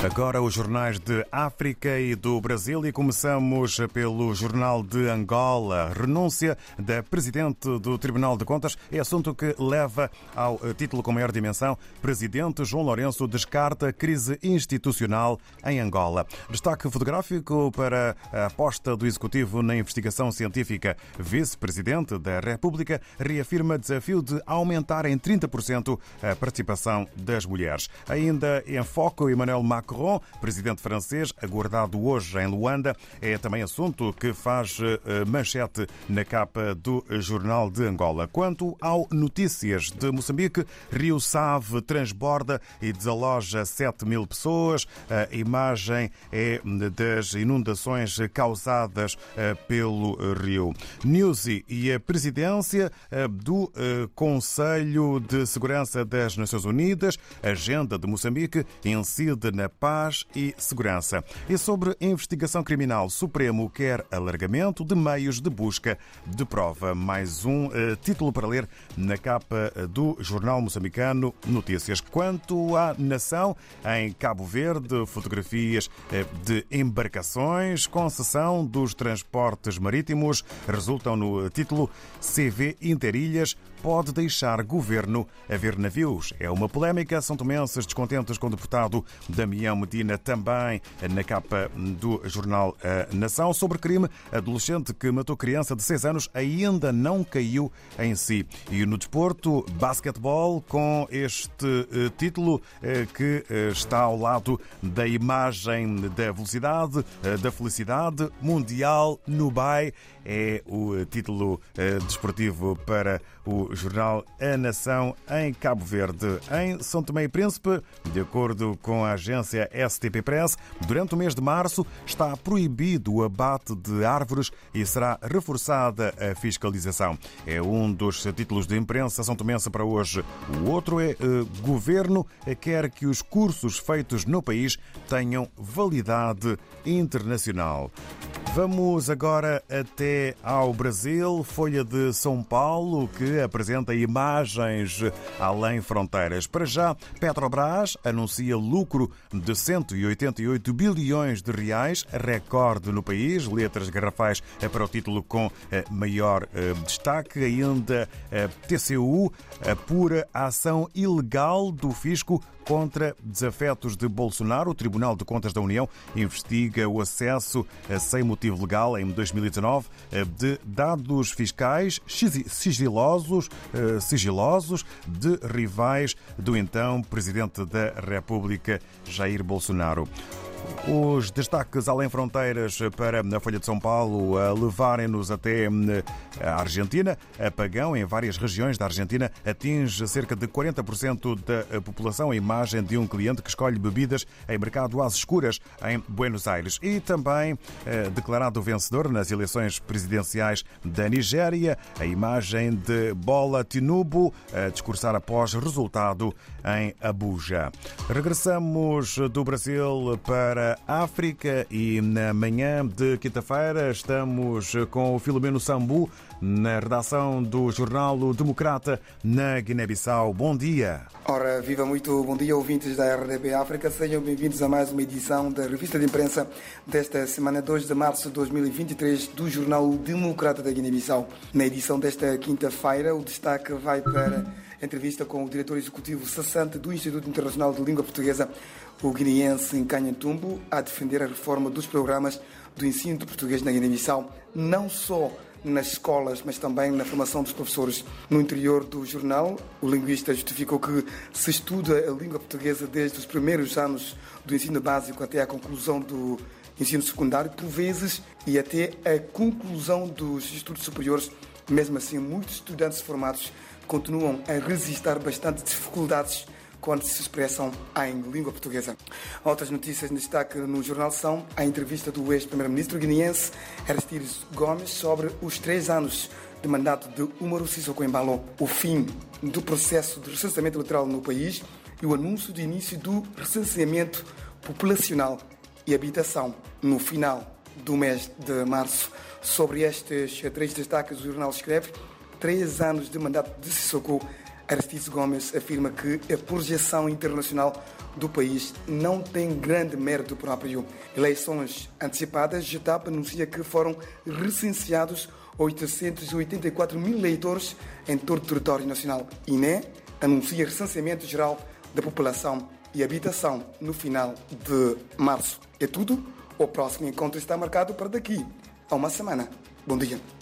Agora os jornais de África e do Brasil e começamos pelo Jornal de Angola. Renúncia da Presidente do Tribunal de Contas é assunto que leva ao título com maior dimensão. Presidente João Lourenço descarta crise institucional em Angola. Destaque fotográfico para a aposta do Executivo na investigação científica. Vice-Presidente da República reafirma desafio de aumentar em 30% a participação das mulheres. Ainda em foco, Emmanuel Macron Macron, presidente francês, aguardado hoje em Luanda, é também assunto que faz eh, manchete na capa do Jornal de Angola. Quanto ao Notícias de Moçambique, Rio Save transborda e desaloja 7 mil pessoas. A imagem é das inundações causadas eh, pelo rio. Newsy e a presidência eh, do Conselho de Segurança das Nações Unidas, agenda de Moçambique, incide na paz e segurança. E sobre investigação criminal, Supremo quer alargamento de meios de busca de prova. Mais um uh, título para ler na capa do jornal moçambicano Notícias. Quanto à nação, em Cabo Verde, fotografias uh, de embarcações, concessão dos transportes marítimos, resultam no título CV Interilhas pode deixar governo a ver navios. É uma polémica. São tomenses descontentes com o deputado Damião Medina, também na capa do jornal Nação. Sobre crime, adolescente que matou criança de 6 anos ainda não caiu em si. E no desporto, basquetebol, com este eh, título eh, que eh, está ao lado da imagem da velocidade, da felicidade mundial no BAI. É o título desportivo para o jornal A Nação em Cabo Verde. Em São Tomé e Príncipe, de acordo com a agência STP Press, durante o mês de março está proibido o abate de árvores e será reforçada a fiscalização. É um dos títulos de imprensa são tomense para hoje. O outro é uh, Governo quer que os cursos feitos no país tenham validade internacional. Vamos agora até ao Brasil, Folha de São Paulo, que apresenta imagens além fronteiras. Para já, Petrobras anuncia lucro de 188 bilhões de reais, recorde no país. Letras garrafais para o título com eh, maior eh, destaque. Ainda TCU apura a ação ilegal do fisco contra desafetos de Bolsonaro. O Tribunal de Contas da União investiga o acesso sem motivo legal em 2019 de dados fiscais sigilosos, eh, sigilosos de rivais do então Presidente da República, Jair Bolsonaro. Os destaques além fronteiras para a Folha de São Paulo a levarem-nos até hum, a Argentina. Apagão em várias regiões da Argentina atinge cerca de 40% da população. A imagem de um cliente que escolhe bebidas em mercado às escuras em Buenos Aires. E também eh, declarado vencedor nas eleições presidenciais da Nigéria, a imagem de Bola Tinubu a discursar após resultado em Abuja. Regressamos do Brasil para a África e na manhã de quinta-feira estamos com o Filomeno Sambu na redação do jornal Democrata na Guiné-Bissau. Bom dia. Ora, viva muito bom dia, ouvintes da RDB África. Sejam bem-vindos a mais uma edição da revista de imprensa desta semana 2 de março de 2023 do jornal Democrata da Guiné-Bissau. Na edição desta quinta-feira, o destaque vai para entrevista com o diretor executivo cessante do Instituto Internacional de Língua Portuguesa, o guineense Ncanha Tumbo, a defender a reforma dos programas do ensino de português na Guiné-Bissau, não só nas escolas, mas também na formação dos professores. No interior do jornal, o linguista justificou que se estuda a língua portuguesa desde os primeiros anos do ensino básico até a conclusão do ensino secundário, por vezes, e até a conclusão dos estudos superiores. Mesmo assim, muitos estudantes formados continuam a resistir bastante dificuldades quando se expressam em língua portuguesa. Outras notícias em destaque no jornal são a entrevista do ex-primeiro-ministro guineense Aristides Gomes sobre os três anos de mandato de Umaru Sissoko Embalo, o fim do processo de recenseamento eleitoral no país e o anúncio do início do recenseamento populacional e habitação no final do mês de março. Sobre estes três destaques, o jornal escreve três anos de mandato de Sissoko Aristides Gomes afirma que a projeção internacional do país não tem grande mérito próprio. Eleições antecipadas, Getap anuncia que foram recenseados 884 mil eleitores em todo o território nacional. INE anuncia recenseamento geral da população e habitação no final de março. É tudo. O próximo encontro está marcado para daqui a uma semana. Bom dia.